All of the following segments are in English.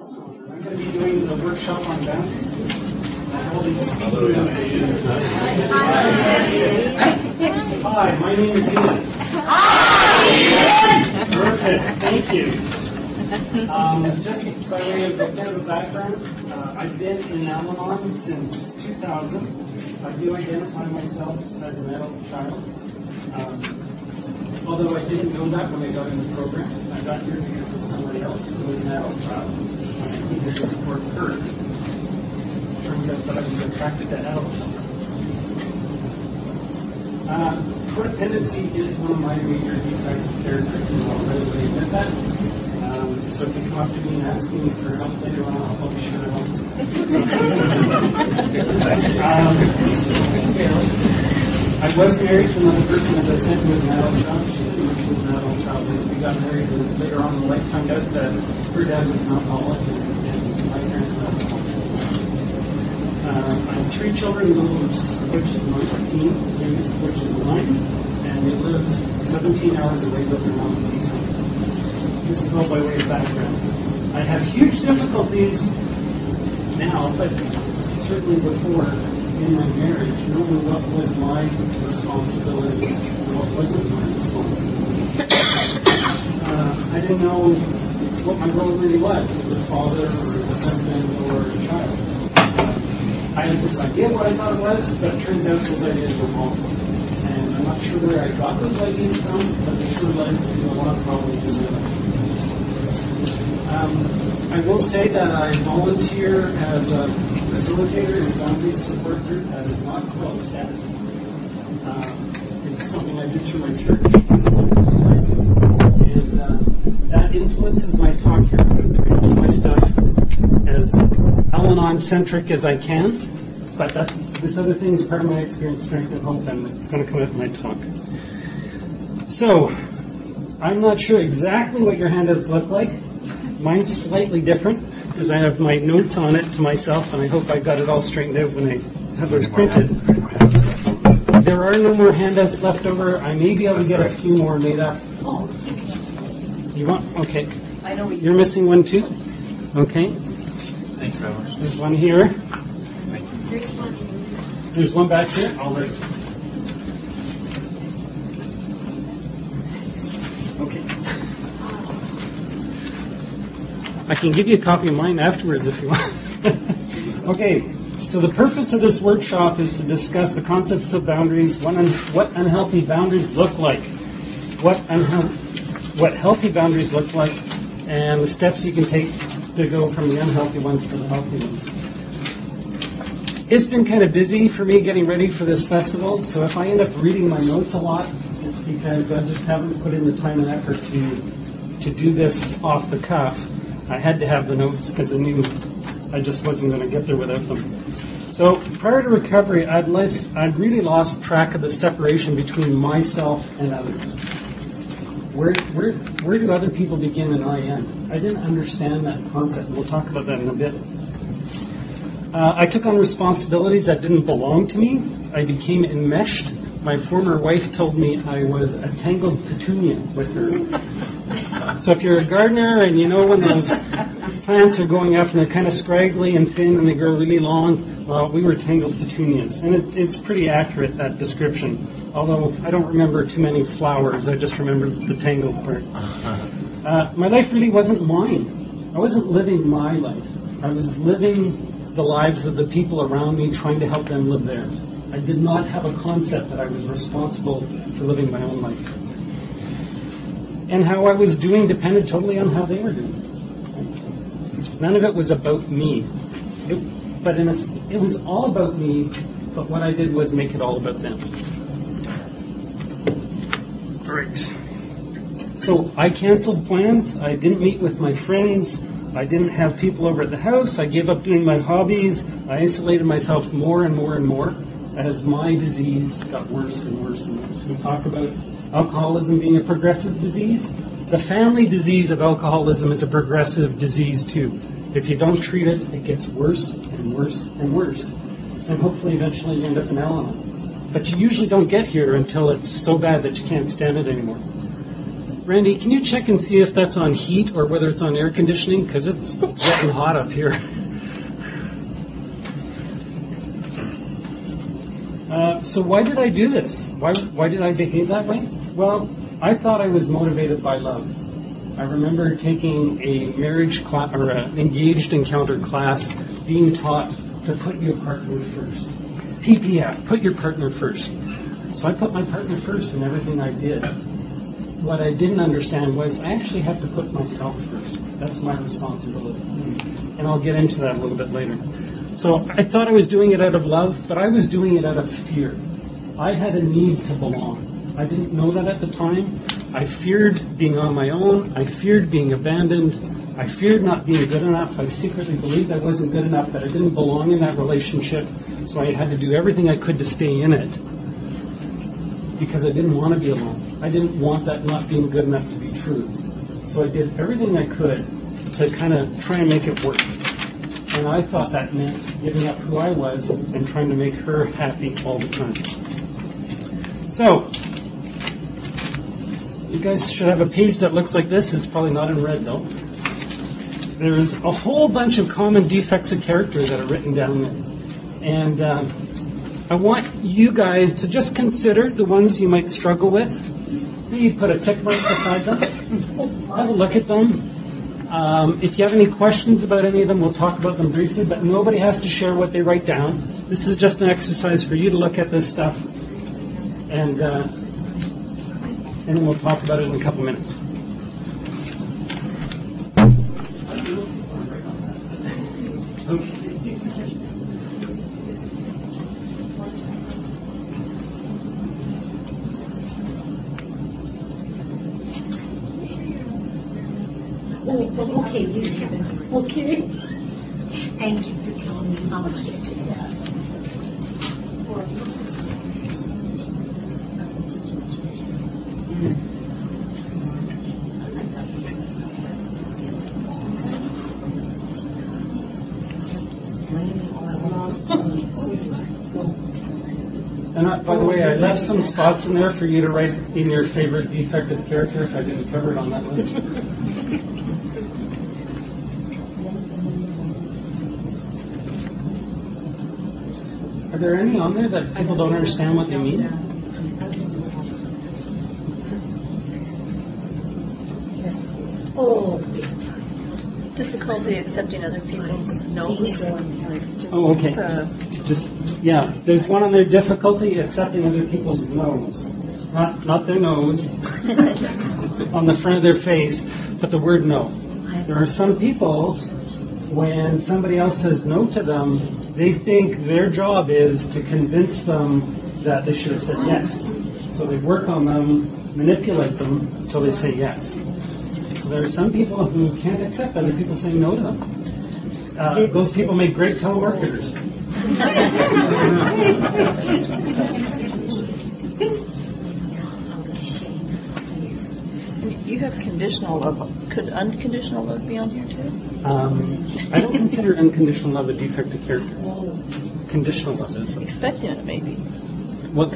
I'm going to be doing the workshop on boundaries. Hi, my name is Ian. Hi, Ian. Perfect, thank you. Um, just by way of a bit of a background, uh, I've been in Al-Anon since 2000. I do identify myself as an adult child. Um, although I didn't know that when I got in the program. I got here because of somebody else who was an adult child. And I needed to support her. Turns out that I was attracted to adult children. Codependency is one of my major defects of character, and I'll readily admit that. So if you come up to me and ask me for help later on, I'll, be sure to help. I was married to another person, as I said, who was an adult child. She was an adult child. We got married, later on in life found out that her dad was an Uh, I have three children, one which is 19, the youngest which is 9, and they live 17 hours away with their mom in This is all by way of background. I have huge difficulties now, but certainly before in my marriage, knowing what was my responsibility and what wasn't my responsibility. Uh, I didn't know what my role really was as a father or as a husband or a child. I had this idea what I thought it was, but it turns out those ideas were wrong. And I'm not sure where I got those ideas from, but they sure led to a lot of problems in my life. Um, I will say that I volunteer as a facilitator in boundaries support group that is not called status. Um, it's something I do through my church. And uh, that influences my talk here. I'm trying to keep my stuff as Al-Anon centric as I can. But that's, this other thing is part of my experience, strength, and hope, and it's going to come out in my talk. So, I'm not sure exactly what your handouts look like. Mine's slightly different because I have my notes on it to myself, and I hope I got it all straightened out when I have those printed. There are no more handouts left over. I may be able to get a few more made up. You want? Okay. I know You're missing one too? Okay. Thank you very much. There's one here. There's one. There's one back here. I'll All right. Okay. I can give you a copy of mine afterwards if you want. okay, so the purpose of this workshop is to discuss the concepts of boundaries, what, un- what unhealthy boundaries look like, what, unhe- what healthy boundaries look like, and the steps you can take to go from the unhealthy ones to the healthy ones. It's been kind of busy for me getting ready for this festival, so if I end up reading my notes a lot, it's because I just haven't put in the time and effort to, to do this off the cuff. I had to have the notes because I knew I just wasn't going to get there without them. So prior to recovery, I'd, less, I'd really lost track of the separation between myself and others. Where, where, where do other people begin and I end? I didn't understand that concept. We'll talk about that in a bit. Uh, I took on responsibilities that didn't belong to me. I became enmeshed. My former wife told me I was a tangled petunia with her. So if you're a gardener and you know when those plants are going up and they're kind of scraggly and thin and they grow really long, well, we were tangled petunias. And it, it's pretty accurate, that description. Although I don't remember too many flowers, I just remember the tangled part. Uh, my life really wasn't mine. I wasn't living my life. I was living the lives of the people around me, trying to help them live theirs. I did not have a concept that I was responsible for living my own life. And how I was doing depended totally on how they were doing. None of it was about me. It, but a, it was all about me, but what I did was make it all about them. So I canceled plans. I didn't meet with my friends. I didn't have people over at the house. I gave up doing my hobbies. I isolated myself more and more and more as my disease got worse and worse and worse. We talk about alcoholism being a progressive disease. The family disease of alcoholism is a progressive disease too. If you don't treat it, it gets worse and worse and worse. And hopefully eventually you end up in Al-Anon. But you usually don't get here until it's so bad that you can't stand it anymore. Randy, can you check and see if that's on heat or whether it's on air conditioning? Because it's getting hot up here. Uh, so why did I do this? Why, why did I behave that way? Well, I thought I was motivated by love. I remember taking a marriage class or an engaged encounter class, being taught to put your partner first. PPF, put your partner first. So I put my partner first in everything I did. What I didn't understand was I actually have to put myself first. That's my responsibility. And I'll get into that a little bit later. So I thought I was doing it out of love, but I was doing it out of fear. I had a need to belong. I didn't know that at the time. I feared being on my own. I feared being abandoned. I feared not being good enough. I secretly believed I wasn't good enough, that I didn't belong in that relationship. So I had to do everything I could to stay in it because I didn't want to be alone. I didn't want that not being good enough to be true. So I did everything I could to kind of try and make it work. And I thought that meant giving up who I was and trying to make her happy all the time. So, you guys should have a page that looks like this. It's probably not in red though. There's a whole bunch of common defects of character that are written down. And uh, I want you guys to just consider the ones you might struggle with. Maybe put a tick mark beside them. Have a look at them. Um, if you have any questions about any of them, we'll talk about them briefly, but nobody has to share what they write down. This is just an exercise for you to look at this stuff, and, uh, and we'll talk about it in a couple minutes. Oh, okay, you have it. Okay. Thank you for telling me how much it is. And I, by the way, I left some spots in there for you to write in your favorite defective character if I didn't cover it on that list. Are there any on there that people don't understand what they mean? Oh, Difficulty accepting other people's no's. Oh, okay. Uh, Just, yeah, there's one on there, difficulty accepting other people's no's. Not, not their nose, on the front of their face, but the word no. There are some people, when somebody else says no to them, they think their job is to convince them that they should have said yes. So they work on them, manipulate them until they say yes. So there are some people who can't accept other people saying no to them. Uh, those people make great telemarketers. You have conditional love. Could unconditional love be on here too? Um, I don't consider unconditional love a defect of character. Conditional love is. Expecting it maybe. What,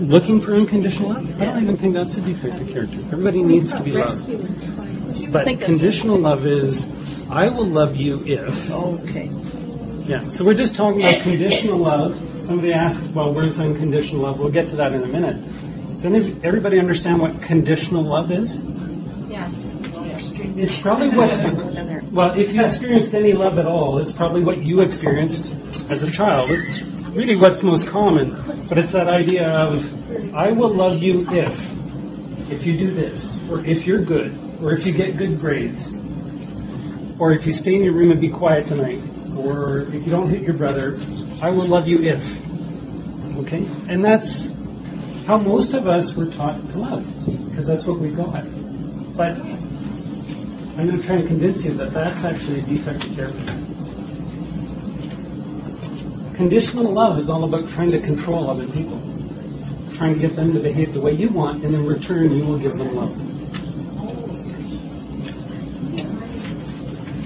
looking for unconditional love? I don't even think that's a defect of character. Everybody needs to be loved. But think conditional love is, I will love you if. Okay. Yeah, so we're just talking about conditional love. Somebody asked, well, where's unconditional love? We'll get to that in a minute. Does any, everybody understand what conditional love is? It's probably what, well, if you experienced any love at all, it's probably what you experienced as a child. It's really what's most common, but it's that idea of, I will love you if, if you do this, or if you're good, or if you get good grades, or if you stay in your room and be quiet tonight, or if you don't hit your brother, I will love you if. Okay? And that's how most of us were taught to love, because that's what we got. But I'm going to try and convince you that that's actually a defect of character. Conditional love is all about trying to control other people, trying to get them to behave the way you want, and in return, you will give them love.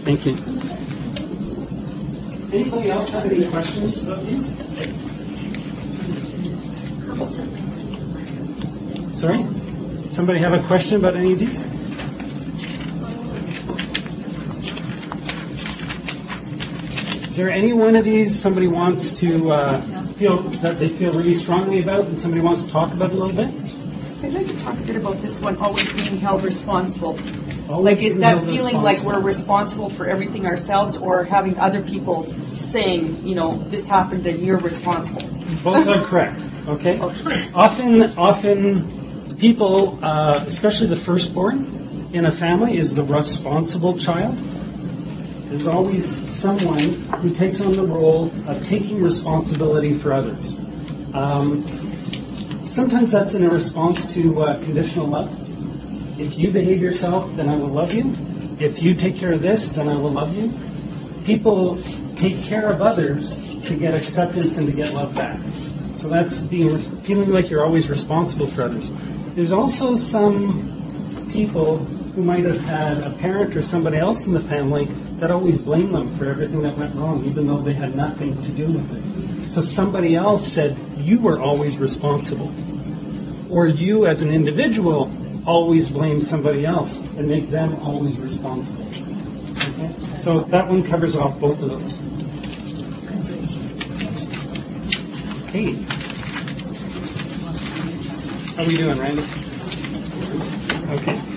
Thank you. Anybody else have any questions about these? Sorry? Somebody have a question about any of these? Is there any one of these somebody wants to uh, feel that they feel really strongly about, and somebody wants to talk about a little bit? I'd like to talk a bit about this one, always being held responsible. Always Like, is that feeling like we're responsible for everything ourselves, or having other people saying, you know, this happened and you're responsible? Both are correct. Okay. Often, often people, uh, especially the firstborn in a family, is the responsible child. There's always someone who takes on the role of taking responsibility for others. Um, sometimes that's in a response to uh, conditional love. If you behave yourself, then I will love you. If you take care of this, then I will love you. People take care of others to get acceptance and to get love back. So that's being feeling like you're always responsible for others. There's also some people who might have had a parent or somebody else in the family that always blame them for everything that went wrong, even though they had nothing to do with it. So somebody else said, You were always responsible. Or you, as an individual, always blame somebody else and make them always responsible. Okay? So that one covers off both of those. Hey. How are we doing, Randy? Okay.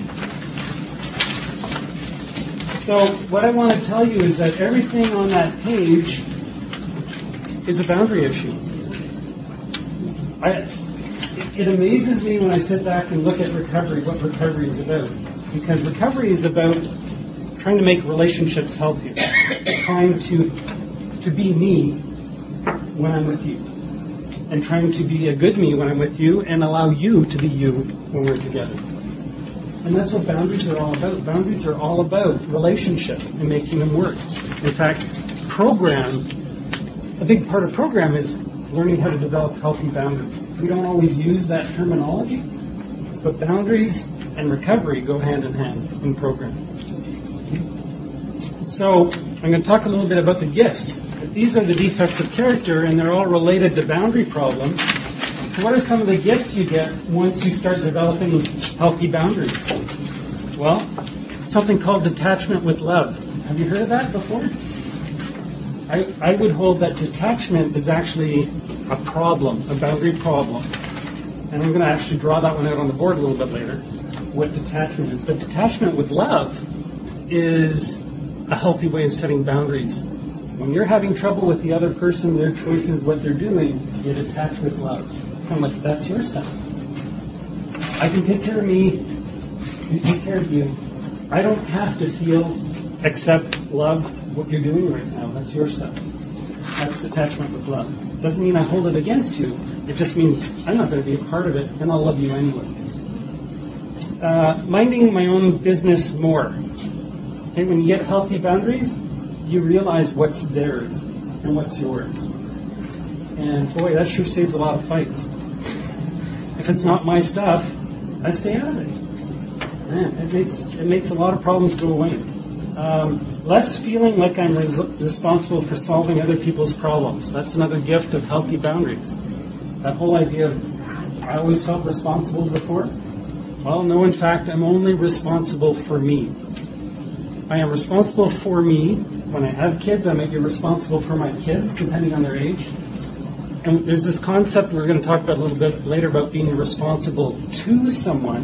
So what I want to tell you is that everything on that page is a boundary issue. I, it amazes me when I sit back and look at recovery, what recovery is about. Because recovery is about trying to make relationships healthier, trying to to be me when I'm with you, and trying to be a good me when I'm with you, and allow you to be you when we're together. And that's what boundaries are all about. Boundaries are all about relationship and making them work. In fact, program, a big part of program is learning how to develop healthy boundaries. We don't always use that terminology, but boundaries and recovery go hand in hand in program. So I'm going to talk a little bit about the gifts. These are the defects of character, and they're all related to boundary problems. So what are some of the gifts you get once you start developing healthy boundaries? Well, something called detachment with love. Have you heard of that before? I, I would hold that detachment is actually a problem, a boundary problem. And I'm going to actually draw that one out on the board a little bit later, what detachment is. But detachment with love is a healthy way of setting boundaries. When you're having trouble with the other person, their choices, what they're doing, you detach with love. Of like, that's your stuff. I can take care of me, you take care of you. I don't have to feel, accept, love what you're doing right now. That's your stuff. That's detachment with love. Doesn't mean I hold it against you. It just means I'm not going to be a part of it, and I'll love you anyway. Uh, minding my own business more. Okay, when you get healthy boundaries, you realize what's theirs and what's yours. And boy, that sure saves a lot of fights. If it's not my stuff, I stay out of it. Man, it makes it makes a lot of problems go away. Um, less feeling like I'm res- responsible for solving other people's problems. That's another gift of healthy boundaries. That whole idea of I always felt responsible before. Well, no, in fact, I'm only responsible for me. I am responsible for me. When I have kids, I may be responsible for my kids, depending on their age. And there's this concept we're going to talk about a little bit later about being responsible to someone.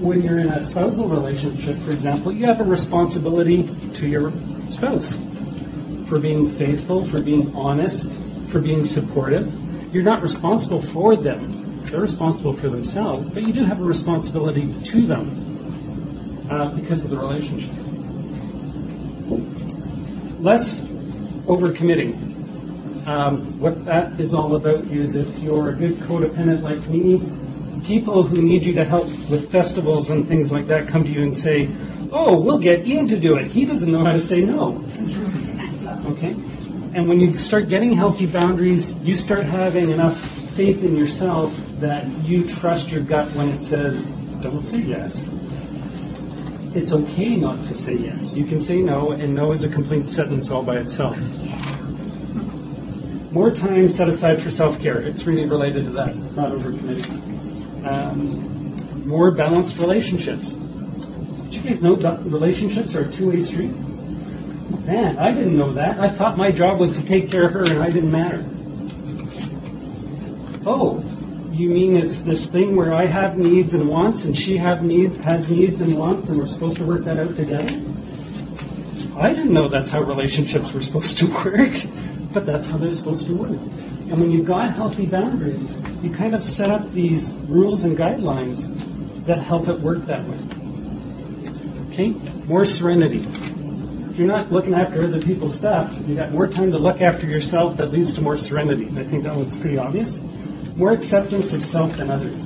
When you're in a spousal relationship, for example, you have a responsibility to your spouse for being faithful, for being honest, for being supportive. You're not responsible for them. They're responsible for themselves, but you do have a responsibility to them uh, because of the relationship. Less overcommitting. Um, what that is all about is if you're a good codependent like me, people who need you to help with festivals and things like that come to you and say, "Oh, we'll get Ian to do it. He doesn't know how to say no." Okay, and when you start getting healthy boundaries, you start having enough faith in yourself that you trust your gut when it says, "Don't say yes." It's okay not to say yes. You can say no, and no is a complete sentence all by itself more time set aside for self-care. It's really related to that, not overcommitting. Um, more balanced relationships. Did you guys know relationships are a two-way street? Man, I didn't know that. I thought my job was to take care of her and I didn't matter. Oh, you mean it's this thing where I have needs and wants and she have need, has needs and wants and we're supposed to work that out together? I didn't know that's how relationships were supposed to work, but that's how they're supposed to work. And when you've got healthy boundaries, you kind of set up these rules and guidelines that help it work that way. Okay? More serenity. If you're not looking after other people's stuff, you got more time to look after yourself that leads to more serenity. And I think that one's pretty obvious. More acceptance of self than others.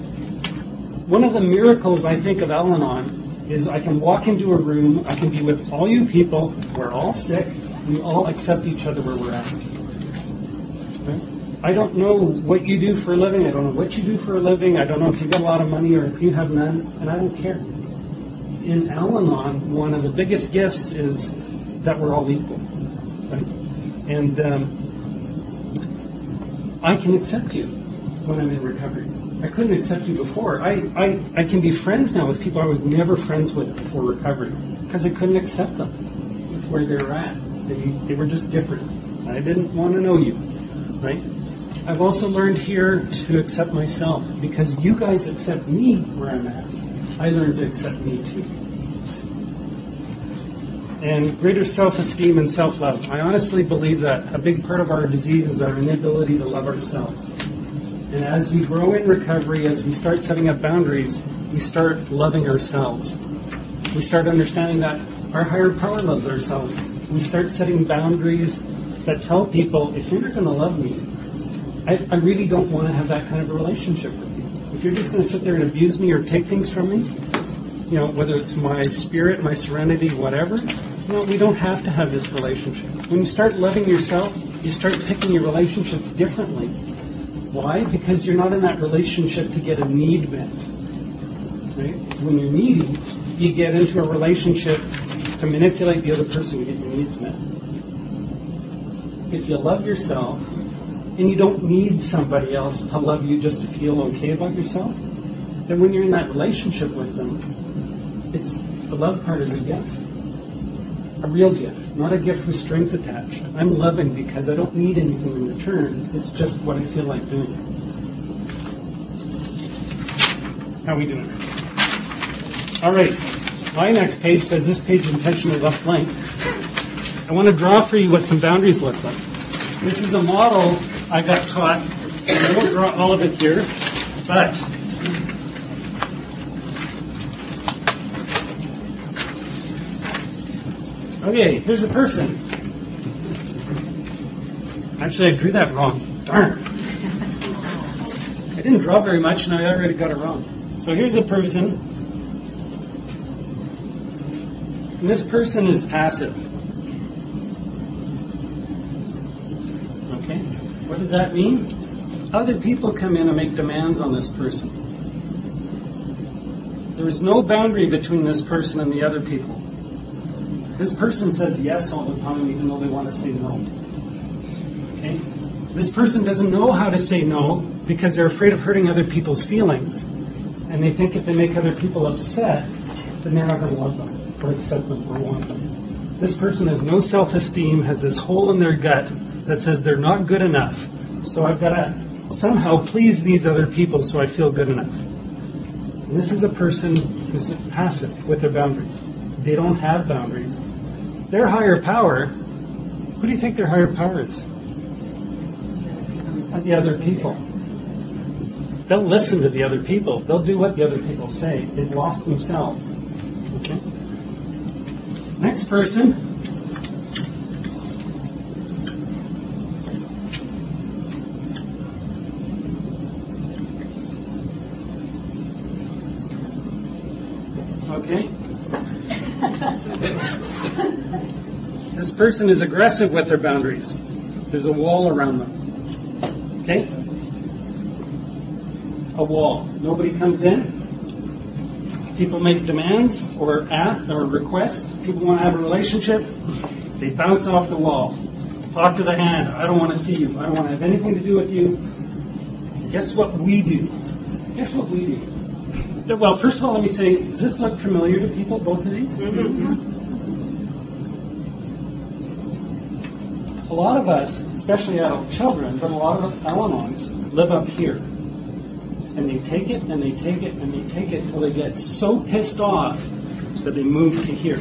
One of the miracles I think of Al Anon is I can walk into a room, I can be with all you people, we're all sick, we all accept each other where we're at. I don't know what you do for a living, I don't know what you do for a living, I don't know if you got a lot of money or if you have none, and I don't care. In Al Anon, one of the biggest gifts is that we're all equal. Right? And um, I can accept you when I'm in recovery. I couldn't accept you before. I, I, I can be friends now with people I was never friends with before recovery because I couldn't accept them with where they were at. They, they were just different. I didn't want to know you, right? I've also learned here to accept myself because you guys accept me where I'm at. I learned to accept me too. And greater self-esteem and self-love. I honestly believe that a big part of our disease is our inability to love ourselves. And as we grow in recovery, as we start setting up boundaries, we start loving ourselves. We start understanding that our higher power loves ourselves. We start setting boundaries that tell people, if you're not going to love me, I, I really don't want to have that kind of a relationship with you. If you're just going to sit there and abuse me or take things from me, you know, whether it's my spirit, my serenity, whatever, you know, we don't have to have this relationship. When you start loving yourself, you start picking your relationships differently. Why? Because you're not in that relationship to get a need met. Right? When you're needy, you get into a relationship to manipulate the other person to get your needs met. If you love yourself, and you don't need somebody else to love you just to feel okay about yourself, then when you're in that relationship with them, it's the love part is a gift. A real gift, not a gift with strings attached. I'm loving because I don't need anything in return. It's just what I feel like doing. How we doing? All right. My next page says this page intentionally left blank. I want to draw for you what some boundaries look like. This is a model I got taught. And I won't draw all of it here, but Okay, here's a person. Actually, I drew that wrong. Darn. I didn't draw very much and I already got it wrong. So here's a person. And this person is passive. Okay? What does that mean? Other people come in and make demands on this person. There is no boundary between this person and the other people. This person says yes all the time, even though they want to say no. Okay? This person doesn't know how to say no because they're afraid of hurting other people's feelings. And they think if they make other people upset, then they're not going to love them or accept them or want them. This person has no self esteem, has this hole in their gut that says they're not good enough. So I've got to somehow please these other people so I feel good enough. And this is a person who's passive with their boundaries. They don't have boundaries. Their higher power, who do you think their higher power is? The other people. They'll listen to the other people. They'll do what the other people say. They've lost themselves. Okay? Next person. Okay? this person is aggressive with their boundaries. There's a wall around them. Okay? A wall. Nobody comes in. People make demands or ask or requests. People want to have a relationship. They bounce off the wall. Talk to the hand. I don't want to see you. I don't want to have anything to do with you. Guess what we do? Guess what we do? Well, first of all, let me say, does this look familiar to people, both of these? Mm-hmm. a lot of us, especially adult children, but a lot of Al-Anons live up here. And they take it and they take it and they take it until they get so pissed off that they move to here.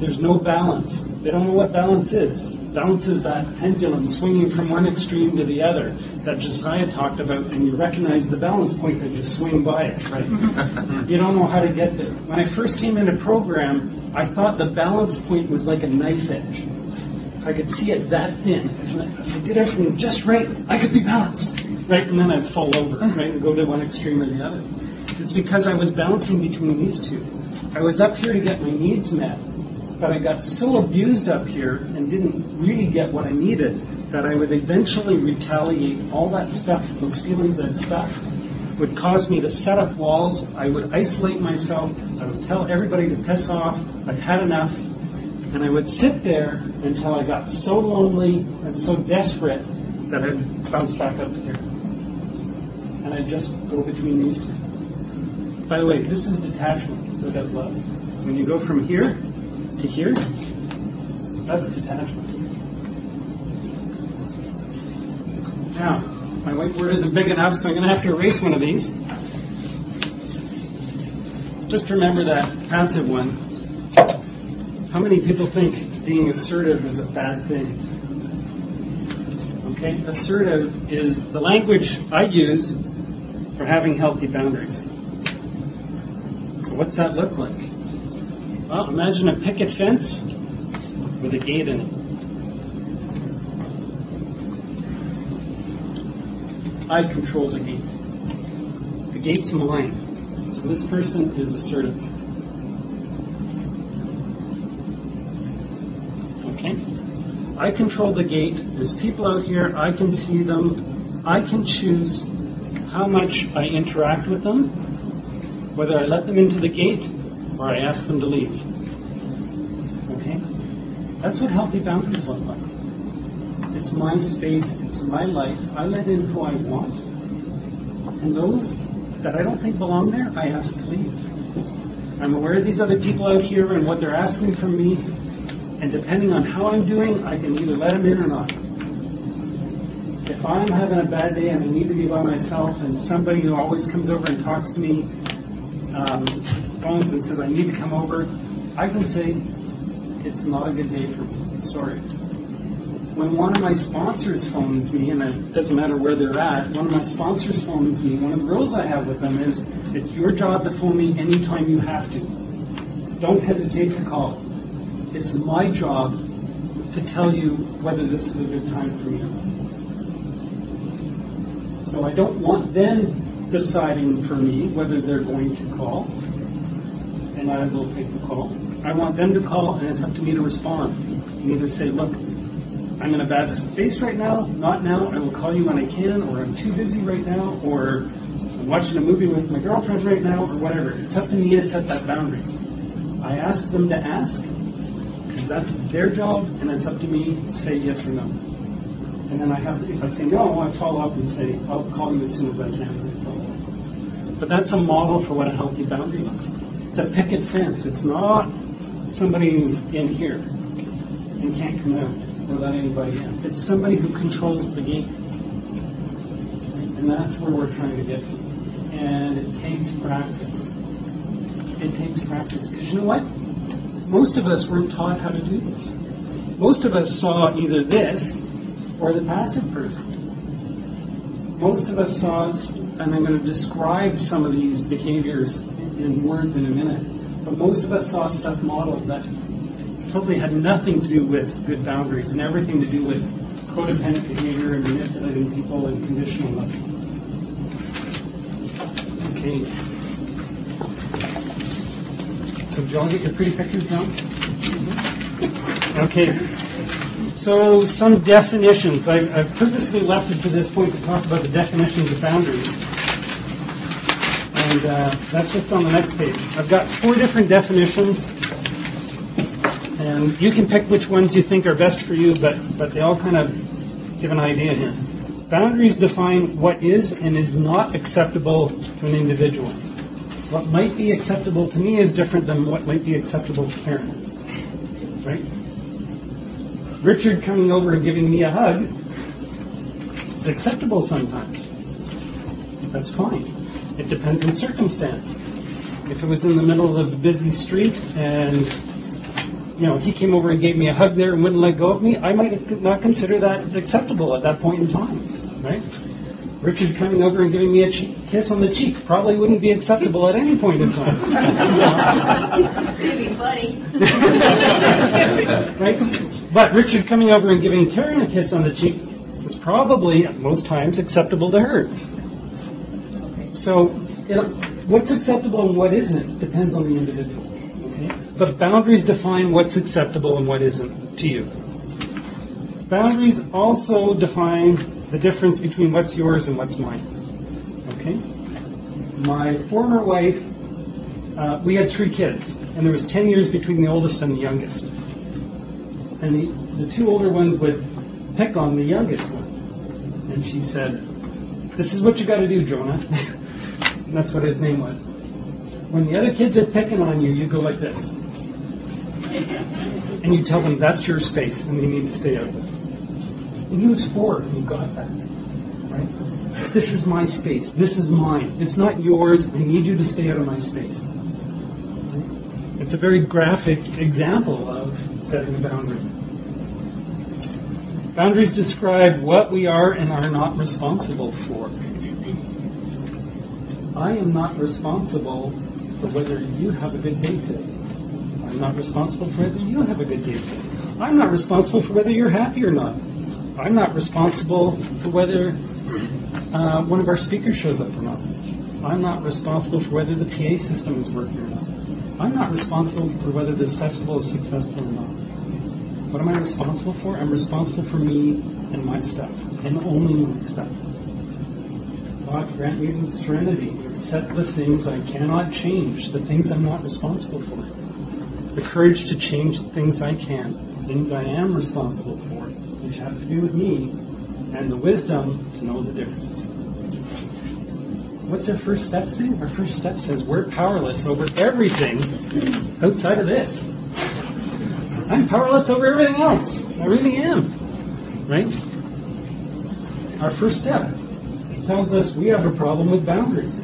There's no balance. They don't know what balance is. Balance is that pendulum swinging from one extreme to the other that Josiah talked about, and you recognize the balance point and you swing by it, right? you don't know how to get there. When I first came into program, I thought the balance point was like a knife edge. If I could see it that thin, if I, if I did everything just right, I could be balanced, right? And then I'd fall over, right, and go to one extreme or the other. It's because I was balancing between these two. I was up here to get my needs met, but I got so abused up here and didn't really get what I needed that I would eventually retaliate. All that stuff, those feelings and stuff, would cause me to set up walls. I would isolate myself. I would tell everybody to piss off. I've had enough. And I would sit there until I got so lonely and so desperate that I'd bounce back up here. And I'd just go between these two. By the way, this is detachment without love. When you go from here to here, that's detachment. Now, my whiteboard isn't big enough, so I'm going to have to erase one of these. Just remember that passive one. How many people think being assertive is a bad thing? Okay, assertive is the language I use for having healthy boundaries. So, what's that look like? Well, imagine a picket fence with a gate in it. I control the gate. The gate's mine. So this person is assertive. Okay? I control the gate. There's people out here. I can see them. I can choose how much I interact with them, whether I let them into the gate or I ask them to leave. Okay? That's what healthy boundaries look like. It's my space, it's my life. I let in who I want. And those that I don't think belong there, I ask to leave. I'm aware of these other people out here and what they're asking from me. And depending on how I'm doing, I can either let them in or not. If I'm having a bad day and I need to be by myself, and somebody who always comes over and talks to me um, phones and says, I need to come over, I can say, it's not a good day for me. Sorry when one of my sponsors phones me, and it doesn't matter where they're at, one of my sponsors phones me, one of the rules I have with them is it's your job to phone me anytime you have to. Don't hesitate to call. It's my job to tell you whether this is a good time for you. So I don't want them deciding for me whether they're going to call, and I will take the call. I want them to call, and it's up to me to respond. And either say, look, I'm in a bad space right now, not now, I will call you when I can, or I'm too busy right now, or I'm watching a movie with my girlfriend right now, or whatever. It's up to me to set that boundary. I ask them to ask, because that's their job, and it's up to me to say yes or no. And then I have, if I say no, I follow up and say, I'll call you as soon as I can. But that's a model for what a healthy boundary looks like. It's a picket fence. It's not somebody who's in here and can't come out let anybody in. It's somebody who controls the gate. And that's where we're trying to get to. And it takes practice. It takes practice. Because you know what? Most of us weren't taught how to do this. Most of us saw either this or the passive person. Most of us saw, and I'm going to describe some of these behaviors in words in a minute, but most of us saw stuff modeled that totally had nothing to do with good boundaries and everything to do with codependent behavior and manipulating people and conditional love. Okay. So, do you all get your pretty pictures down? Okay. So, some definitions. I've, I've purposely left it to this point to talk about the definitions of boundaries. And uh, that's what's on the next page. I've got four different definitions and you can pick which ones you think are best for you, but, but they all kind of give an idea here. Boundaries define what is and is not acceptable to an individual. What might be acceptable to me is different than what might be acceptable to Karen. Right? Richard coming over and giving me a hug is acceptable sometimes. That's fine. It depends on circumstance. If it was in the middle of a busy street and you know he came over and gave me a hug there and wouldn't let go of me, I might not consider that acceptable at that point in time, right? Richard coming over and giving me a cheek, kiss on the cheek probably wouldn't be acceptable at any point in time. Maybe funny. right? But Richard coming over and giving Karen a kiss on the cheek is probably, at most times, acceptable to her. So, know, what's acceptable and what isn't depends on the individual. But boundaries define what's acceptable and what isn't to you. Boundaries also define the difference between what's yours and what's mine. Okay? My former wife, uh, we had three kids, and there was 10 years between the oldest and the youngest. And the, the two older ones would pick on the youngest one. And she said, This is what you got to do, Jonah. that's what his name was. When the other kids are picking on you, you go like this. And you tell them that's your space and they need to stay out of it. And he was four and he got that. Right? This is my space. This is mine. It's not yours. I need you to stay out of my space. It's a very graphic example of setting a boundary. Boundaries describe what we are and are not responsible for. I am not responsible for whether you have a good day today. I'm not responsible for whether you have a good day. I'm not responsible for whether you're happy or not. I'm not responsible for whether uh, one of our speakers shows up or not. I'm not responsible for whether the PA system is working or not. I'm not responsible for whether this festival is successful or not. What am I responsible for? I'm responsible for me and my stuff, and only my stuff. God grant me the serenity to accept the things I cannot change, the things I'm not responsible for. The courage to change things I can, things I am responsible for, which have to do with me, and the wisdom to know the difference. What's our first step say? Our first step says we're powerless over everything outside of this. I'm powerless over everything else. I really am. Right? Our first step tells us we have a problem with boundaries.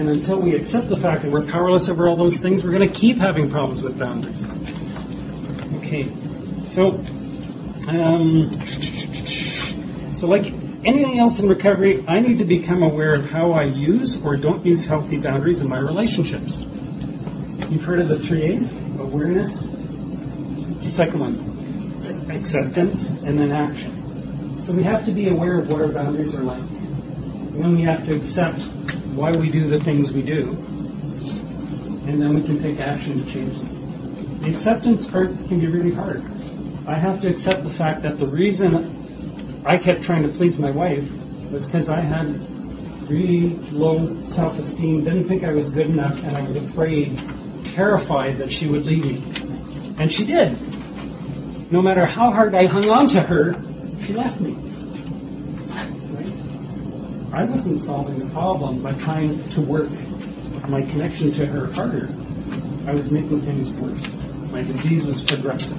And until we accept the fact that we're powerless over all those things, we're going to keep having problems with boundaries. Okay. So, um, so like anything else in recovery, I need to become aware of how I use or don't use healthy boundaries in my relationships. You've heard of the three A's? Awareness. What's the second one? Acceptance and then action. So we have to be aware of what our boundaries are like. And then we have to accept why we do the things we do. And then we can take action to change them. The acceptance part can be really hard. I have to accept the fact that the reason I kept trying to please my wife was because I had really low self-esteem, didn't think I was good enough, and I was afraid, terrified that she would leave me. And she did. No matter how hard I hung on to her, she left me. I wasn't solving the problem by trying to work my connection to her harder. I was making things worse. My disease was progressive.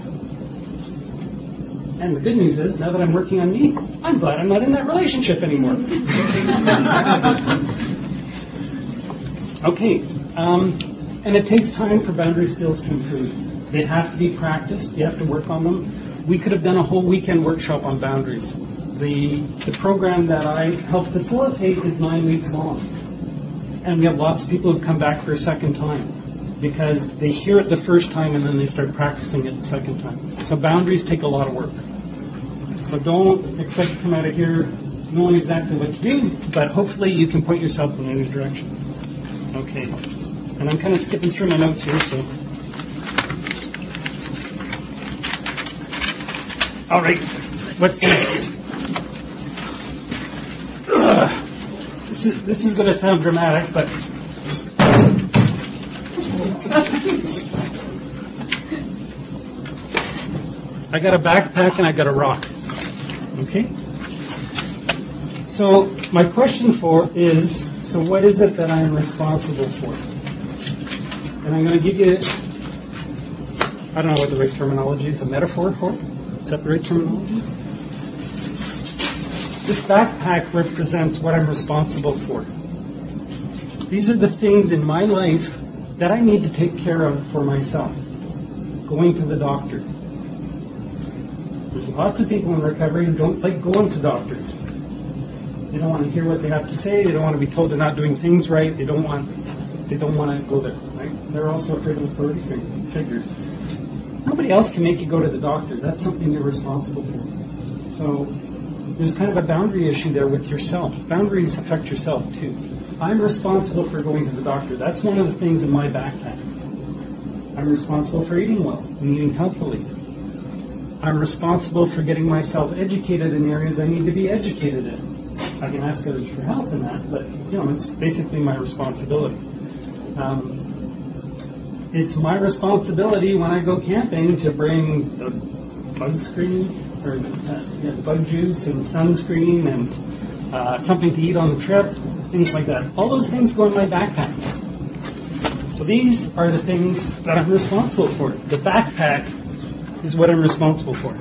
And the good news is, now that I'm working on me, I'm glad I'm not in that relationship anymore. okay, um, and it takes time for boundary skills to improve. They have to be practiced. You have to work on them. We could have done a whole weekend workshop on boundaries. The, the program that I help facilitate is nine weeks long. And we have lots of people who come back for a second time because they hear it the first time and then they start practicing it the second time. So boundaries take a lot of work. So don't expect to come out of here knowing exactly what to do, but hopefully you can point yourself in a new direction. Okay. And I'm kind of skipping through my notes here, so. All right. What's next? This is, this is going to sound dramatic, but I got a backpack and I got a rock. Okay? So, my question for is so, what is it that I am responsible for? And I'm going to give you, I don't know what the right terminology is, a metaphor for? Is that the right terminology? This backpack represents what I'm responsible for. These are the things in my life that I need to take care of for myself. Going to the doctor. There's lots of people in recovery who don't like going to doctors. They don't want to hear what they have to say. They don't want to be told they're not doing things right. They don't want. They don't want to go there. Right? They're also afraid of authority figures. Nobody else can make you go to the doctor. That's something you're responsible for. So there's kind of a boundary issue there with yourself. Boundaries affect yourself too. I'm responsible for going to the doctor. That's one of the things in my backpack. I'm responsible for eating well and eating healthily. I'm responsible for getting myself educated in areas I need to be educated in. I can ask others for help in that, but you know, it's basically my responsibility. Um, it's my responsibility when I go camping to bring the bug screen or uh, bug juice and sunscreen and uh, something to eat on the trip, things like that. All those things go in my backpack. So these are the things that I'm responsible for. The backpack is what I'm responsible for.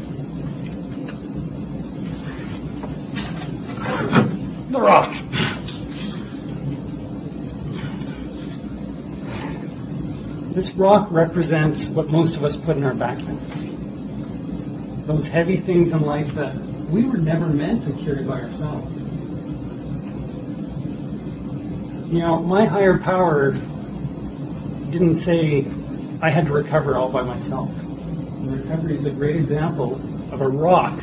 The rock. This rock represents what most of us put in our backpacks. Those heavy things in life that we were never meant to carry by ourselves. You know, my higher power didn't say I had to recover all by myself. And recovery is a great example of a rock.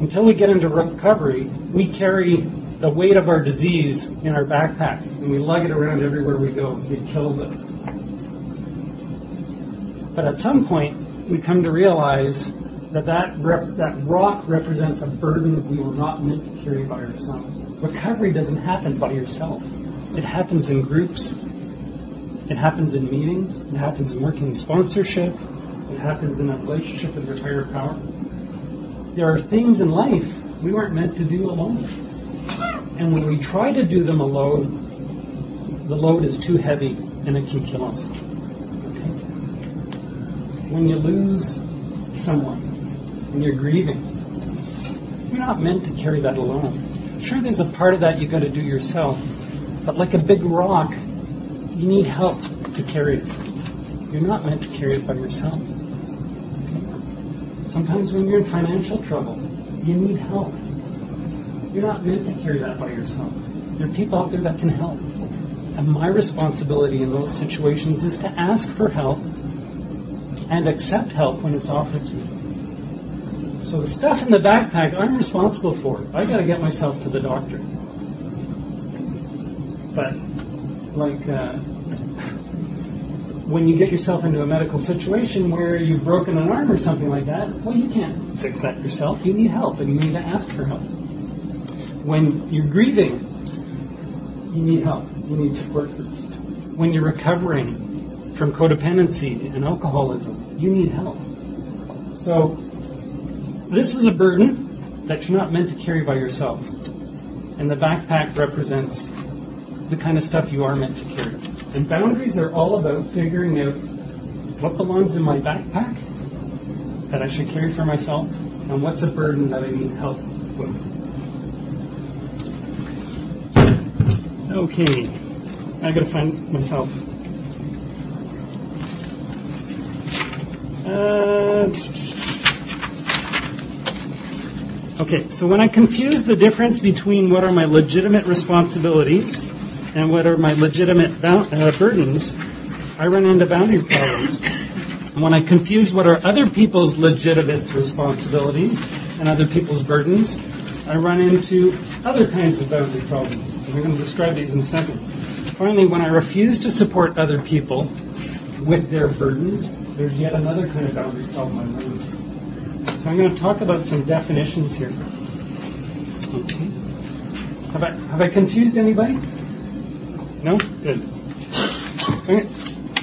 Until we get into recovery, we carry the weight of our disease in our backpack and we lug it around everywhere we go. It kills us. But at some point, we come to realize that that, rep- that rock represents a burden that we were not meant to carry by ourselves. Recovery doesn't happen by yourself. It happens in groups. It happens in meetings. It happens in working sponsorship. It happens in a relationship with your higher power. There are things in life we weren't meant to do alone. And when we try to do them alone, the load is too heavy and it can kill us. Okay? When you lose someone, when you're grieving, you're not meant to carry that alone. Sure, there's a part of that you've got to do yourself, but like a big rock, you need help to carry it. You're not meant to carry it by yourself. Sometimes when you're in financial trouble, you need help. You're not meant to carry that by yourself. There are people out there that can help. And my responsibility in those situations is to ask for help and accept help when it's offered. So the stuff in the backpack, I'm responsible for. I got to get myself to the doctor. But like uh, when you get yourself into a medical situation where you've broken an arm or something like that, well, you can't fix that yourself. You need help, and you need to ask for help. When you're grieving, you need help. You need support groups. When you're recovering from codependency and alcoholism, you need help. So, this is a burden that you're not meant to carry by yourself. And the backpack represents the kind of stuff you are meant to carry. And boundaries are all about figuring out what belongs in my backpack that I should carry for myself and what's a burden that I need help with. Okay, I gotta find myself. Uh, okay, so when I confuse the difference between what are my legitimate responsibilities and what are my legitimate bou- uh, burdens, I run into boundary problems. And when I confuse what are other people's legitimate responsibilities and other people's burdens, I run into other kinds of boundary problems. And we're going to describe these in a second. Finally, when I refuse to support other people with their burdens, there's yet another kind of boundary problem I run into. So I'm going to talk about some definitions here. Okay. Have I, have I confused anybody? No? Good. Okay.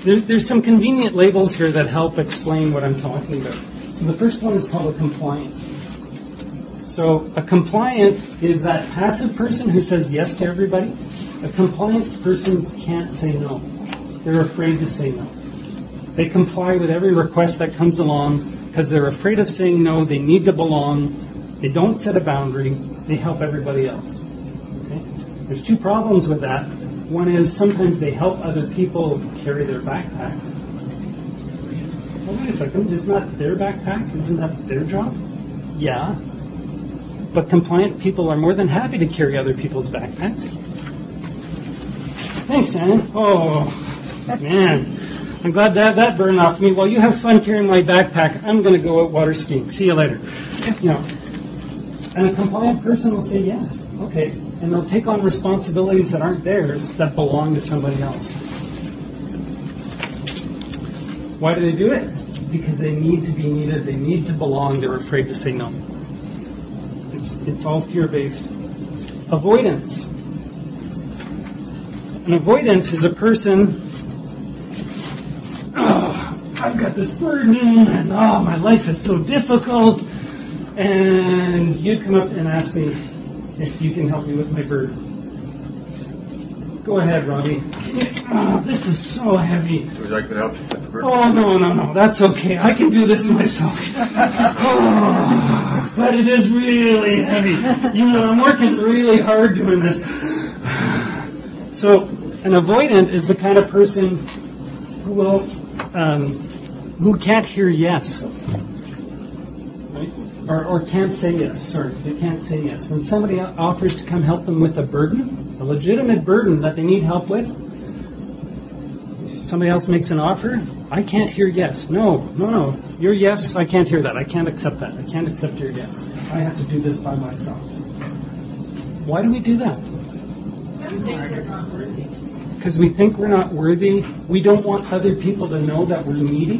There, there's some convenient labels here that help explain what I'm talking about. So the first one is called a compliant. So a compliant is that passive person who says yes to everybody. A compliant person can't say no. They're afraid to say no. They comply with every request that comes along because they're afraid of saying no, they need to belong, they don't set a boundary, they help everybody else. Okay? There's two problems with that. One is sometimes they help other people carry their backpacks. Well, wait a second, isn't that their backpack? Isn't that their job? Yeah. But compliant people are more than happy to carry other people's backpacks. Thanks, Ann. Oh, man. I'm glad to have that burn off me. While you have fun carrying my backpack, I'm going to go out water skiing. See you later. You know, and a compliant person will say yes. Okay. And they'll take on responsibilities that aren't theirs that belong to somebody else. Why do they do it? Because they need to be needed. They need to belong. They're afraid to say no. It's, it's all fear based. Avoidance. An avoidant is a person I've got this burden, and oh, my life is so difficult. And you'd come up and ask me if you can help me with my burden. Go ahead, Robbie. Oh, this is so heavy. Would you like to help with the burden? Oh, no, no, no. That's okay. I can do this myself. Oh, but it is really heavy. You know, I'm working really hard doing this. So, an avoidant is the kind of person who will, um, who can't hear yes. Right? Or, or can't say yes. Sorry, they can't say yes. When somebody offers to come help them with a burden, a legitimate burden that they need help with, somebody else makes an offer, I can't hear yes. No, no, no. Your yes, I can't hear that. I can't accept that. I can't accept your yes. I have to do this by myself. Why do we do that? Because we think we're not worthy. We don't want other people to know that we're needy.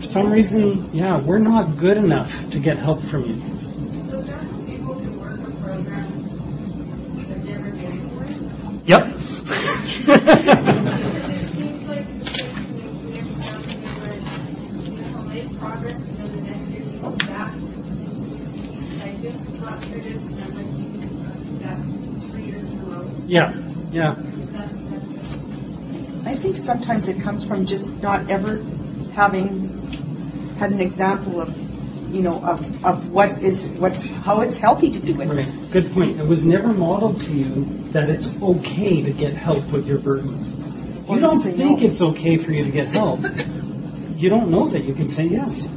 For some reason, yeah, we're not good enough to get help from you. So certain people can work a program but never getting for it. Yep. Because it seems like the situation we we have found where, you know, make progress and then the next year you go back. I just got through this and I'm like, you can do that three years in a row. yeah, yeah. That's, that's just. I think sometimes it comes from just not ever having had an example of, you know, of, of what is, what's, how it's healthy to do it. Right. Good point. It was never modeled to you that it's okay to get help with your burdens. You to don't think no. it's okay for you to get help. You don't know that you can say yes,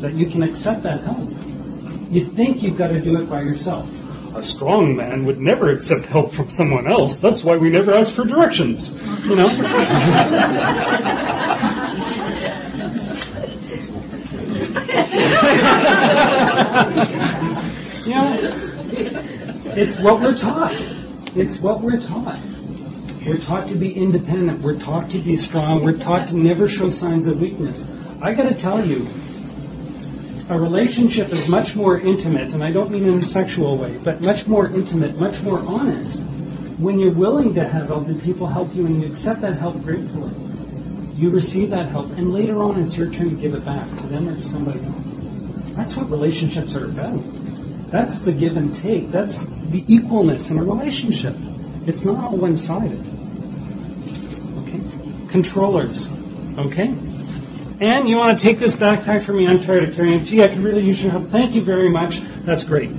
that you can accept that help. You think you've got to do it by yourself. A strong man would never accept help from someone else. That's why we never ask for directions. You know? you know, it's what we're taught. It's what we're taught. We're taught to be independent. We're taught to be strong. We're taught to never show signs of weakness. I got to tell you, a relationship is much more intimate, and I don't mean in a sexual way, but much more intimate, much more honest when you're willing to have other people help you and you accept that help gratefully. You receive that help, and later on it's your turn to give it back to them or to somebody else. That's what relationships are about. That's the give and take. That's the equalness in a relationship. It's not all one sided. Okay? Controllers. Okay? And you want to take this backpack from me? I'm tired of carrying it. Gee, I could really use your help. Thank you very much. That's great.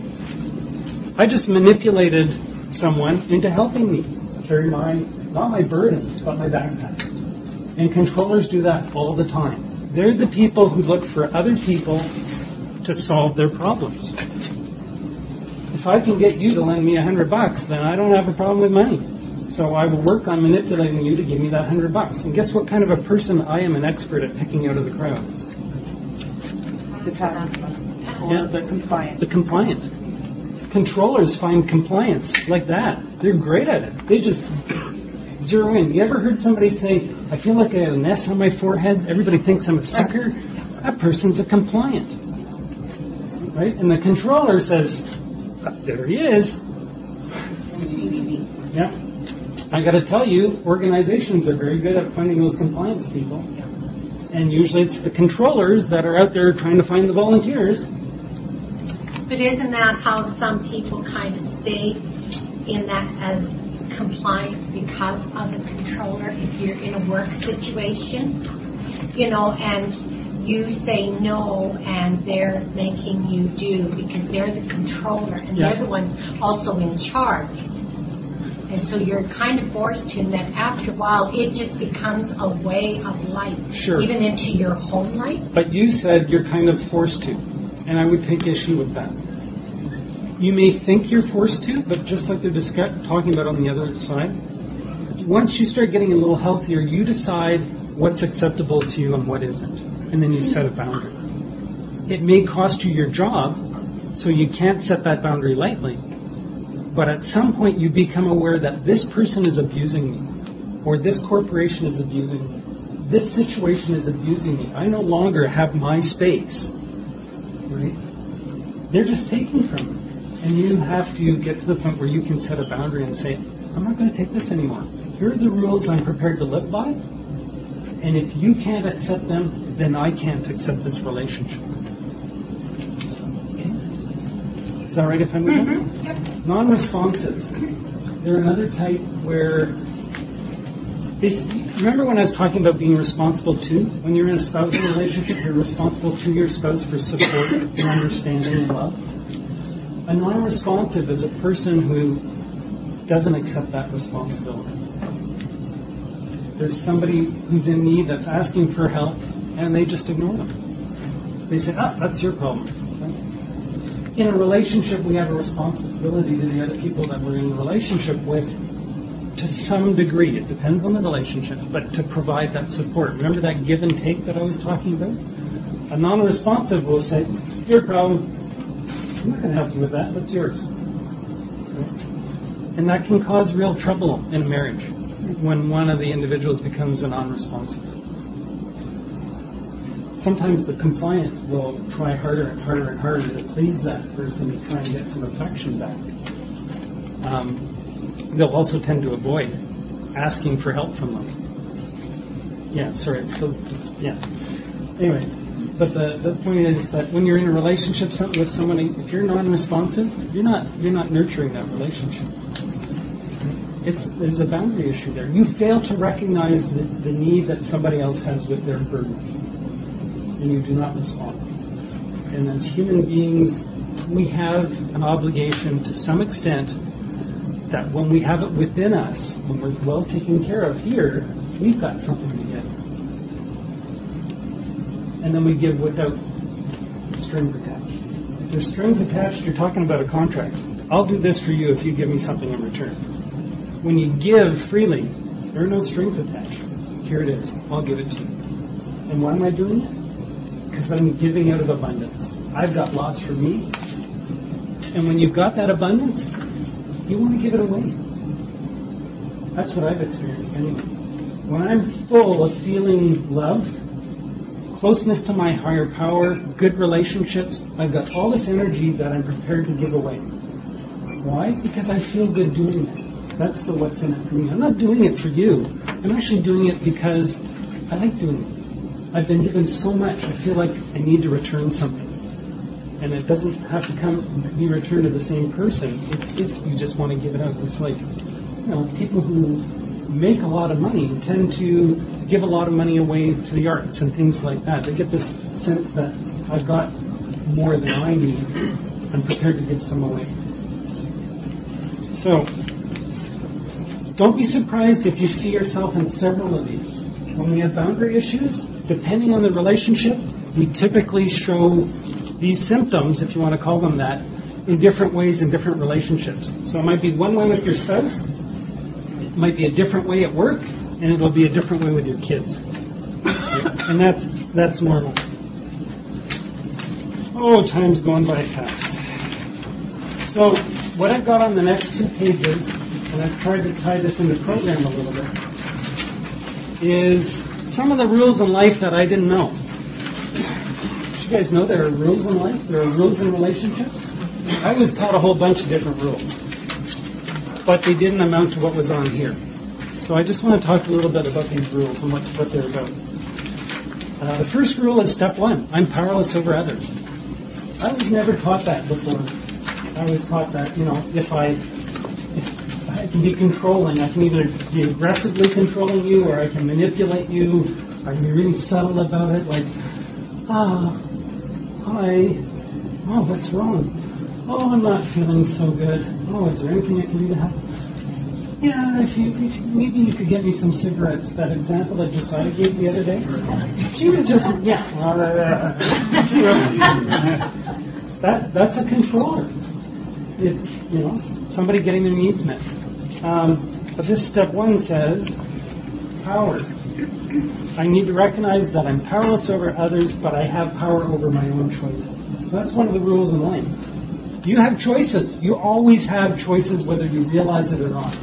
I just manipulated someone into helping me carry my, not my burden, but my backpack. And controllers do that all the time. They're the people who look for other people to solve their problems. If I can get you to lend me a hundred bucks, then I don't have a problem with money. So I will work on manipulating you to give me that hundred bucks. And guess what kind of a person I am an expert at picking out of the crowd? The passive or the compliant. The compliant. Controllers find compliance like that. They're great at it. They just zero in. You ever heard somebody say, I feel like I have an S on my forehead? Everybody thinks I'm a sucker? That person's a compliant. Right? And the controller says, "Ah, there he is. Yeah. I got to tell you, organizations are very good at finding those compliance people. And usually it's the controllers that are out there trying to find the volunteers. But isn't that how some people kind of stay in that as compliant because of the controller if you're in a work situation? You know, and you say no and they're making you do because they're the controller and Yeah. they're the ones also in charge. And so you're kind of forced to, and that after a while, it just becomes a way of life. Sure. Even into your home life. But you said you're kind of forced to, and I would take issue with that. You may think you're forced to, but just like they're discuss- talking about on the other side, once you start getting a little healthier, you decide what's acceptable to you and what isn't, and then you set a boundary. It may cost you your job, so you can't set that boundary lightly. But at some point, you become aware that this person is abusing me, or this corporation is abusing me, this situation is abusing me. I no longer have my space. Right? They're just taking from me. And you have to get to the point where you can set a boundary and say, I'm not going to take this anymore. Here are the rules I'm prepared to live by. And if you can't accept them, then I can't accept this relationship. Okay? Is that right if I move on? Non-responsive. They're another type where remember when I was talking about being responsible to? When you're in a spousal relationship, you're responsible to your spouse for support and understanding and love. A non-responsive is a person who doesn't accept that responsibility. There's somebody who's in need that's asking for help, and they just ignore them. They say, "Ah, that's your problem." In a relationship, we have a responsibility to the other people that we're in a relationship with to some degree. It depends on the relationship, but to provide that support. Remember that give and take that I was talking about? A non-responsive will say, "Your problem. I'm not going to help you with that. That's yours." And that can cause real trouble in a marriage when one of the individuals becomes a non-responsive. Sometimes the compliant will try harder and harder and harder to please that person to try and get some affection back. Um, they'll also tend to avoid asking for help from them. Yeah, sorry, it's still, yeah. Anyway, but the, the point is that when you're in a relationship with somebody, if you're non-responsive, you're not you're not nurturing that relationship. It's there's a boundary issue there. You fail to recognize the, the need that somebody else has with their burden, and you do not respond. And as human beings, we have an obligation to some extent that when we have it within us, when we're well taken care of here, we've got something to give. And then we give without strings attached. If there's strings attached, you're talking about a contract. I'll do this for you if you give me something in return. When you give freely, there are no strings attached. Here it is. I'll give it to you. And why am I doing it? Because I'm giving out of abundance. I've got lots for me. And when you've got that abundance, you want to give it away. That's what I've experienced anyway. When I'm full of feeling loved, closeness to my higher power, good relationships, I've got all this energy that I'm prepared to give away. Why? Because I feel good doing it. That's the what's in it for me. I'm not doing it for you. I'm actually doing it because I like doing it. I've been given so much, I feel like I need to return something and it doesn't have to come be returned to the same person if, if you just want to give it up. It's like you know people who make a lot of money tend to give a lot of money away to the arts and things like that. They get this sense that I've got more than I need. I'm prepared to give some away. So don't be surprised if you see yourself in several of these. When we have boundary issues, depending on the relationship, we typically show these symptoms, if you want to call them that, in different ways in different relationships. So it might be one way with your spouse, it might be a different way at work, and it'll be a different way with your kids. And that's that's normal. Oh, time's going by fast. So what I've got on the next two pages, and I've tried to tie this into program a little bit, is some of the rules in life that I didn't know. Did you guys know there are rules in life? There are rules in relationships? I was taught a whole bunch of different rules, but they didn't amount to what was on here. So I just want to talk a little bit about these rules and what, what they're about. Uh, the first rule is step one I'm powerless over others. I was never taught that before. I was taught that, you know, if I, I can be controlling, I can either be aggressively controlling you or I can manipulate you. I can be really subtle about it. Like, Ah, hi. Oh, what's wrong? Oh, I'm not feeling so good. Oh, is there anything I can do to help? Yeah, if you, if maybe you could get me some cigarettes. That example that Josiah gave the other day. She was just yeah. that that's a controller. It, you know, somebody getting their needs met. Um, but this step one says power. I need to recognize that I'm powerless over others, but I have power over my own choices. So that's one of the rules in life. You have choices. You always have choices whether you realize it or not.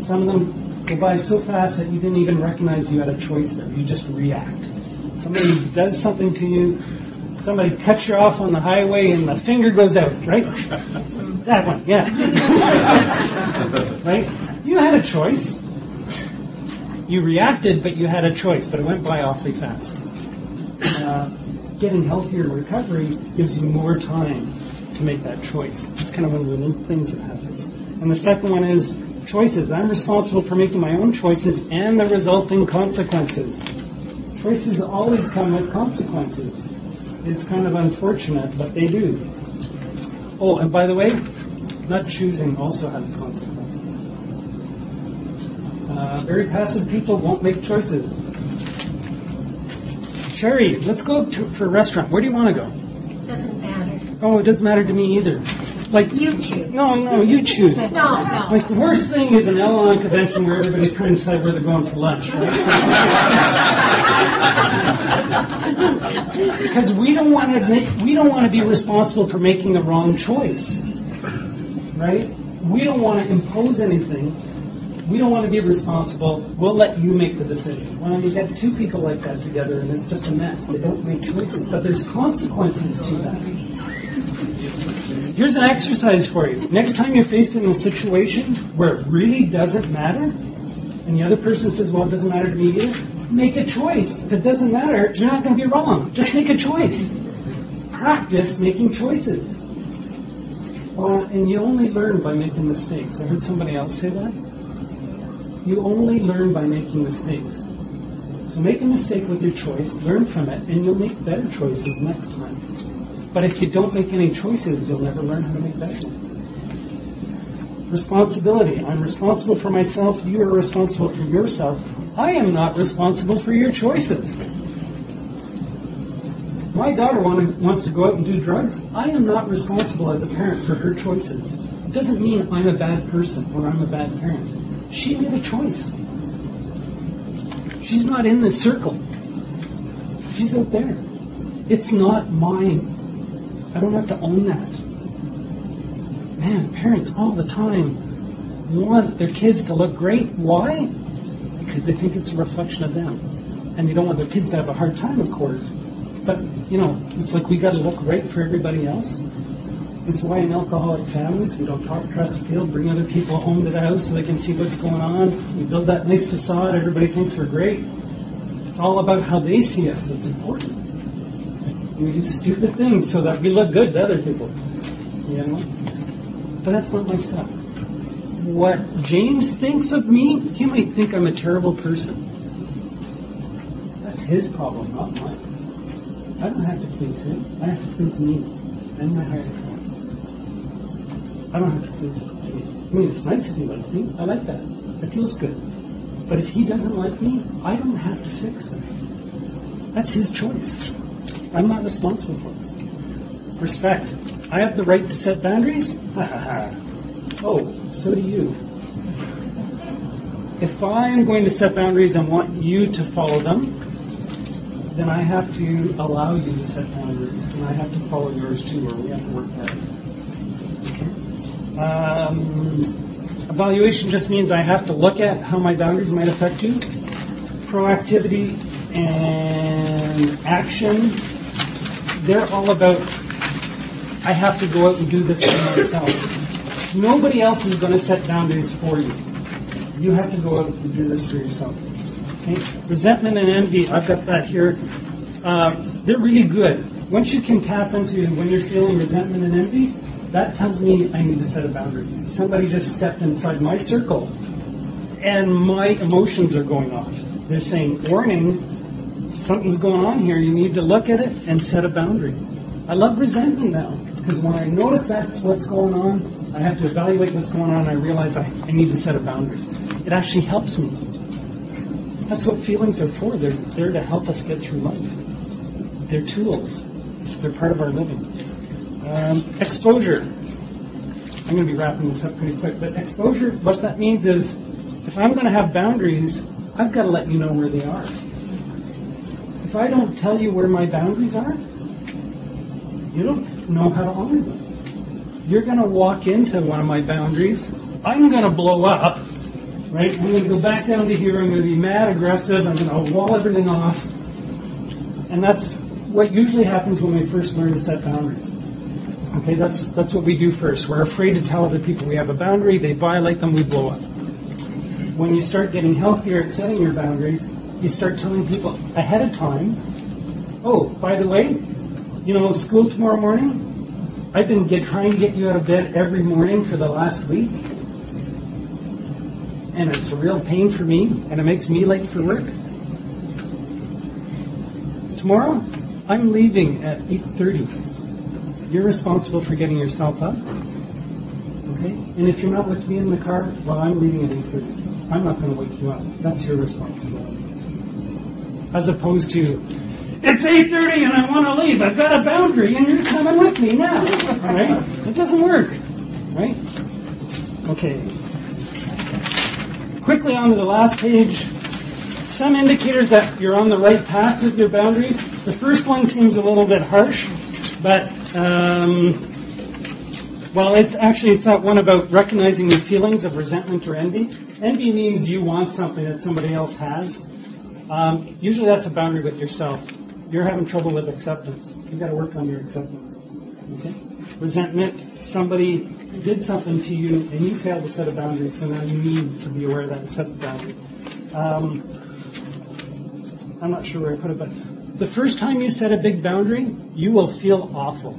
Some of them go by so fast that you didn't even recognize you had a choice there. You just react. Somebody does something to you, somebody cuts you off on the highway and the finger goes out, right? That one, yeah. right? You had a choice. You reacted, but you had a choice, but it went by awfully fast. Uh, getting healthier recovery gives you more time to make that choice. It's kind of one of the neat things that happens. And the second one is choices. I'm responsible for making my own choices and the resulting consequences. Choices always come with consequences. It's kind of unfortunate, but they do. Oh, and by the way, not choosing also has consequences. Uh, very passive people won't make choices. Sherry, let's go to, for a restaurant. Where do you want to go? Doesn't matter. Oh, it doesn't matter to me either. Like, You choose. no, no, you choose. No, no. Like the worst thing is an Al-Anon convention where everybody's trying to decide where they're going for lunch. Right? because we don't want to admit, we don't want to be responsible for making the wrong choice, right? We don't want to impose anything. We don't want to be responsible. We'll let you make the decision. Well, you get two people like that together, and it's just a mess. They don't make choices, but there's consequences to that. Here's an exercise for you. Next time you're faced in a situation where it really doesn't matter, and the other person says, well, it doesn't matter to me either, make a choice. If it doesn't matter, you're not going to be wrong. Just make a choice. Practice making choices. And you only learn by making mistakes. I heard somebody else say that. You only learn by making mistakes. So make a mistake with your choice, learn from it, and you'll make better choices next time. But if you don't make any choices, you'll never learn how to make better ones. Responsibility. I'm responsible for myself. You are responsible for yourself. I am not responsible for your choices. My daughter want- wants to go out and do drugs. I am not responsible as a parent for her choices. It doesn't mean I'm a bad person or I'm a bad parent. She made a choice. She's not in this circle. She's out there. It's not mine. I don't have to own that. Man, parents all the time want their kids to look great. Why? Because they think it's a reflection of them. And they don't want their kids to have a hard time, of course. But, you know, it's like we got to look right for everybody else. It's why in alcoholic families we don't talk trust field, bring other people home to the house so they can see what's going on. We build that nice facade, everybody thinks we're great. It's all about how they see us that's important. We do stupid things so that we look good to other people. You know? But that's not my stuff. What James thinks of me, he might think I'm a terrible person. That's his problem, not mine. I don't have to please him. I have to please me and my power. I don't have to please him. I mean, it's nice if he likes me. I like that. It feels good. But if he doesn't like me, I don't have to fix that. That's his choice. I'm not responsible for it. Respect. I have the right to set boundaries? oh, so do you. If I am going to set boundaries and want you to follow them, then I have to allow you to set boundaries, and I have to follow yours too, or we have to work that. Um, evaluation just means I have to look at how my boundaries might affect you. Proactivity and action, they're all about I have to go out and do this for myself. Nobody else is going to set boundaries for you. You have to go out and do this for yourself. Okay? Resentment and envy, I've got that here. Uh, they're really good. Once you can tap into when you're feeling resentment and envy, that tells me I need to set a boundary. Somebody just stepped inside my circle, and my emotions are going off. They're saying, warning, something's going on here. You need to look at it and set a boundary. I love resentment now because when I notice that's what's going on, I have to evaluate what's going on and I realize I, I need to set a boundary. It actually helps me. That's what feelings are for. They're there to help us get through life. They're tools. They're part of our living. Um, exposure. I'm going to be wrapping this up pretty quick, but exposure, what that means is if I'm going to have boundaries, I've got to let you know where they are. If I don't tell you where my boundaries are, you don't know how to honor them. You're going to walk into one of my boundaries. I'm going to blow up, right? I'm going to go back down to here. I'm going to be mad, aggressive. I'm going to wall everything off. And that's what usually happens when we first learn to set boundaries. Okay, that's that's what we do first. We're afraid to tell other people we have a boundary. They violate them, we blow up. When you start getting healthier at setting your boundaries, you start telling people ahead of time. Oh, by the way, you know, school tomorrow morning. I've been get, trying to get you out of bed every morning for the last week, and it's a real pain for me, and it makes me late for work. Tomorrow, I'm leaving at 8:30. You're responsible for getting yourself up. Okay? And if you're not with me in the car, well, I'm leaving at 8:30. I'm not going to wake you up. That's your responsibility. As opposed to, it's 8:30 and I want to leave. I've got a boundary and you're coming with me now. Right? It doesn't work. Right? Okay. Quickly on to the last page. Some indicators that you're on the right path with your boundaries. The first one seems a little bit harsh, but um, well, it's actually it's that one about recognizing the feelings of resentment or envy. Envy means you want something that somebody else has. Um, usually, that's a boundary with yourself. You're having trouble with acceptance. You've got to work on your acceptance. Okay. Resentment. Somebody did something to you and you failed to set a boundary, so now you need to be aware of that and set the boundary. Um, I'm not sure where I put it, but the first time you set a big boundary, you will feel awful.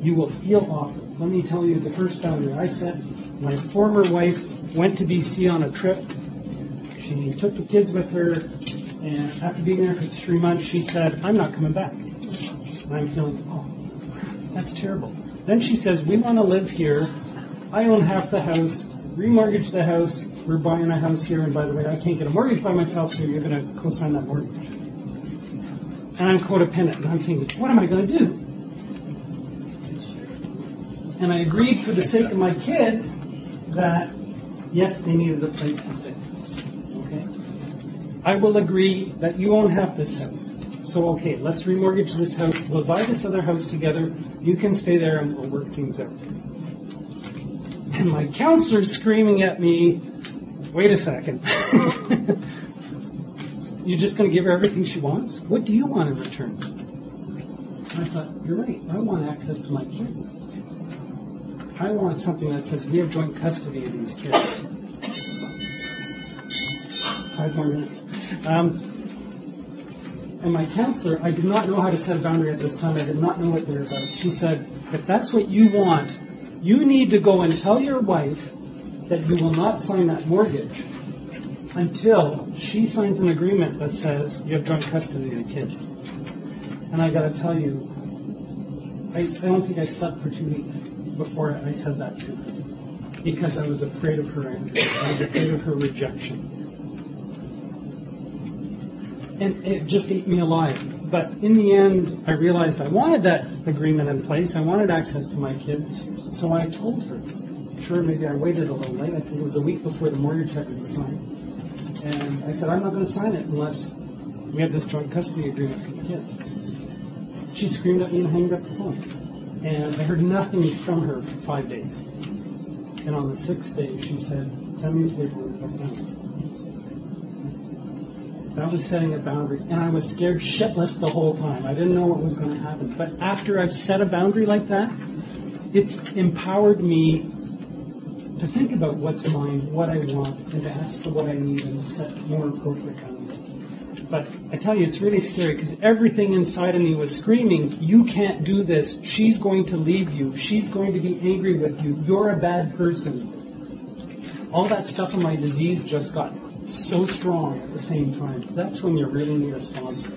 You will feel awful. Let me tell you the first boundary I set. My former wife went to BC on a trip. She took the kids with her, and after being there for three months, she said, I'm not coming back. And I'm feeling, oh, that's terrible. Then she says, We want to live here. I own half the house, remortgage the house. We're buying a house here, and by the way, I can't get a mortgage by myself, so you're going to co sign that mortgage. And I'm codependent, and I'm thinking, What am I going to do? And I agreed for the sake of my kids that, yes, they needed a place to stay. I will agree that you own half this house. So, okay, let's remortgage this house. We'll buy this other house together. You can stay there and we'll work things out. And my counselor's screaming at me, wait a second. You're just going to give her everything she wants? What do you want in return? I thought, you're right. I want access to my kids. I want something that says we have joint custody of these kids. Five more minutes. Um, and my counselor, I did not know how to set a boundary at this time. I did not know what they were about. She said, if that's what you want, you need to go and tell your wife that you will not sign that mortgage until she signs an agreement that says you have joint custody of the kids. And I got to tell you, I, I don't think I slept for two weeks before I said that to her because I was afraid of her anger. I was afraid of her rejection. And it just ate me alive. But in the end, I realized I wanted that agreement in place. I wanted access to my kids. So I told her. Sure, maybe I waited a little late. I think it was a week before the mortgage to be signed. And I said, I'm not going to sign it unless we have this joint custody agreement for the kids. She screamed at me and hung up the phone. And I heard nothing from her for five days. And on the sixth day, she said, send me the paperwork, I'll sign it. That was setting a boundary. And I was scared shitless the whole time. I didn't know what was going to happen. But after I've set a boundary like that, it's empowered me to think about what's mine, what I want, and to ask for what I need and set more appropriate boundaries. But I tell you, it's really scary because everything inside of me was screaming, You can't do this. She's going to leave you. She's going to be angry with you. You're a bad person. All that stuff in my disease just got so strong at the same time. That's when you really need a sponsor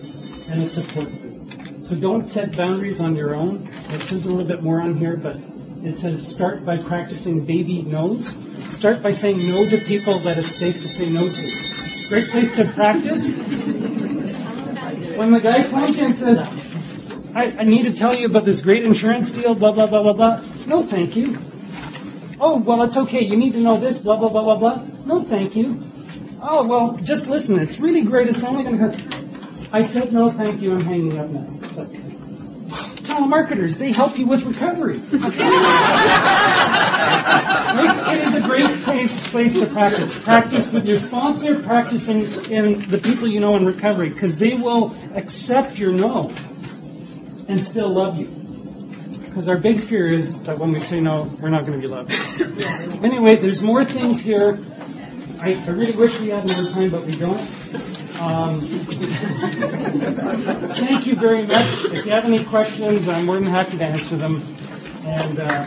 and a support group. So don't set boundaries on your own. It says a little bit more on here, but it says start by practicing baby no's. Start by saying no to people that it's safe to say no to. Great place to practice. When the guy comes and says, I, I need to tell you about this great insurance deal, blah, blah, blah, blah, blah. No, thank you. Oh, well, it's okay. You need to know this, blah, blah, blah, blah, blah. No, thank you. Oh, well, just listen. It's really great. It's only going to hurt. I said no, thank you. I'm hanging up now. But telemarketers, they help you with recovery. It is a great place, place to practice. Practice with your sponsor, practice in the people you know in recovery, because they will accept your no and still love you. Because our big fear is that when we say no, we're not going to be loved. anyway, there's more things here. I, I really wish we had more time, but we don't. Um, thank you very much. If you have any questions, I'm more than happy to answer them. And uh,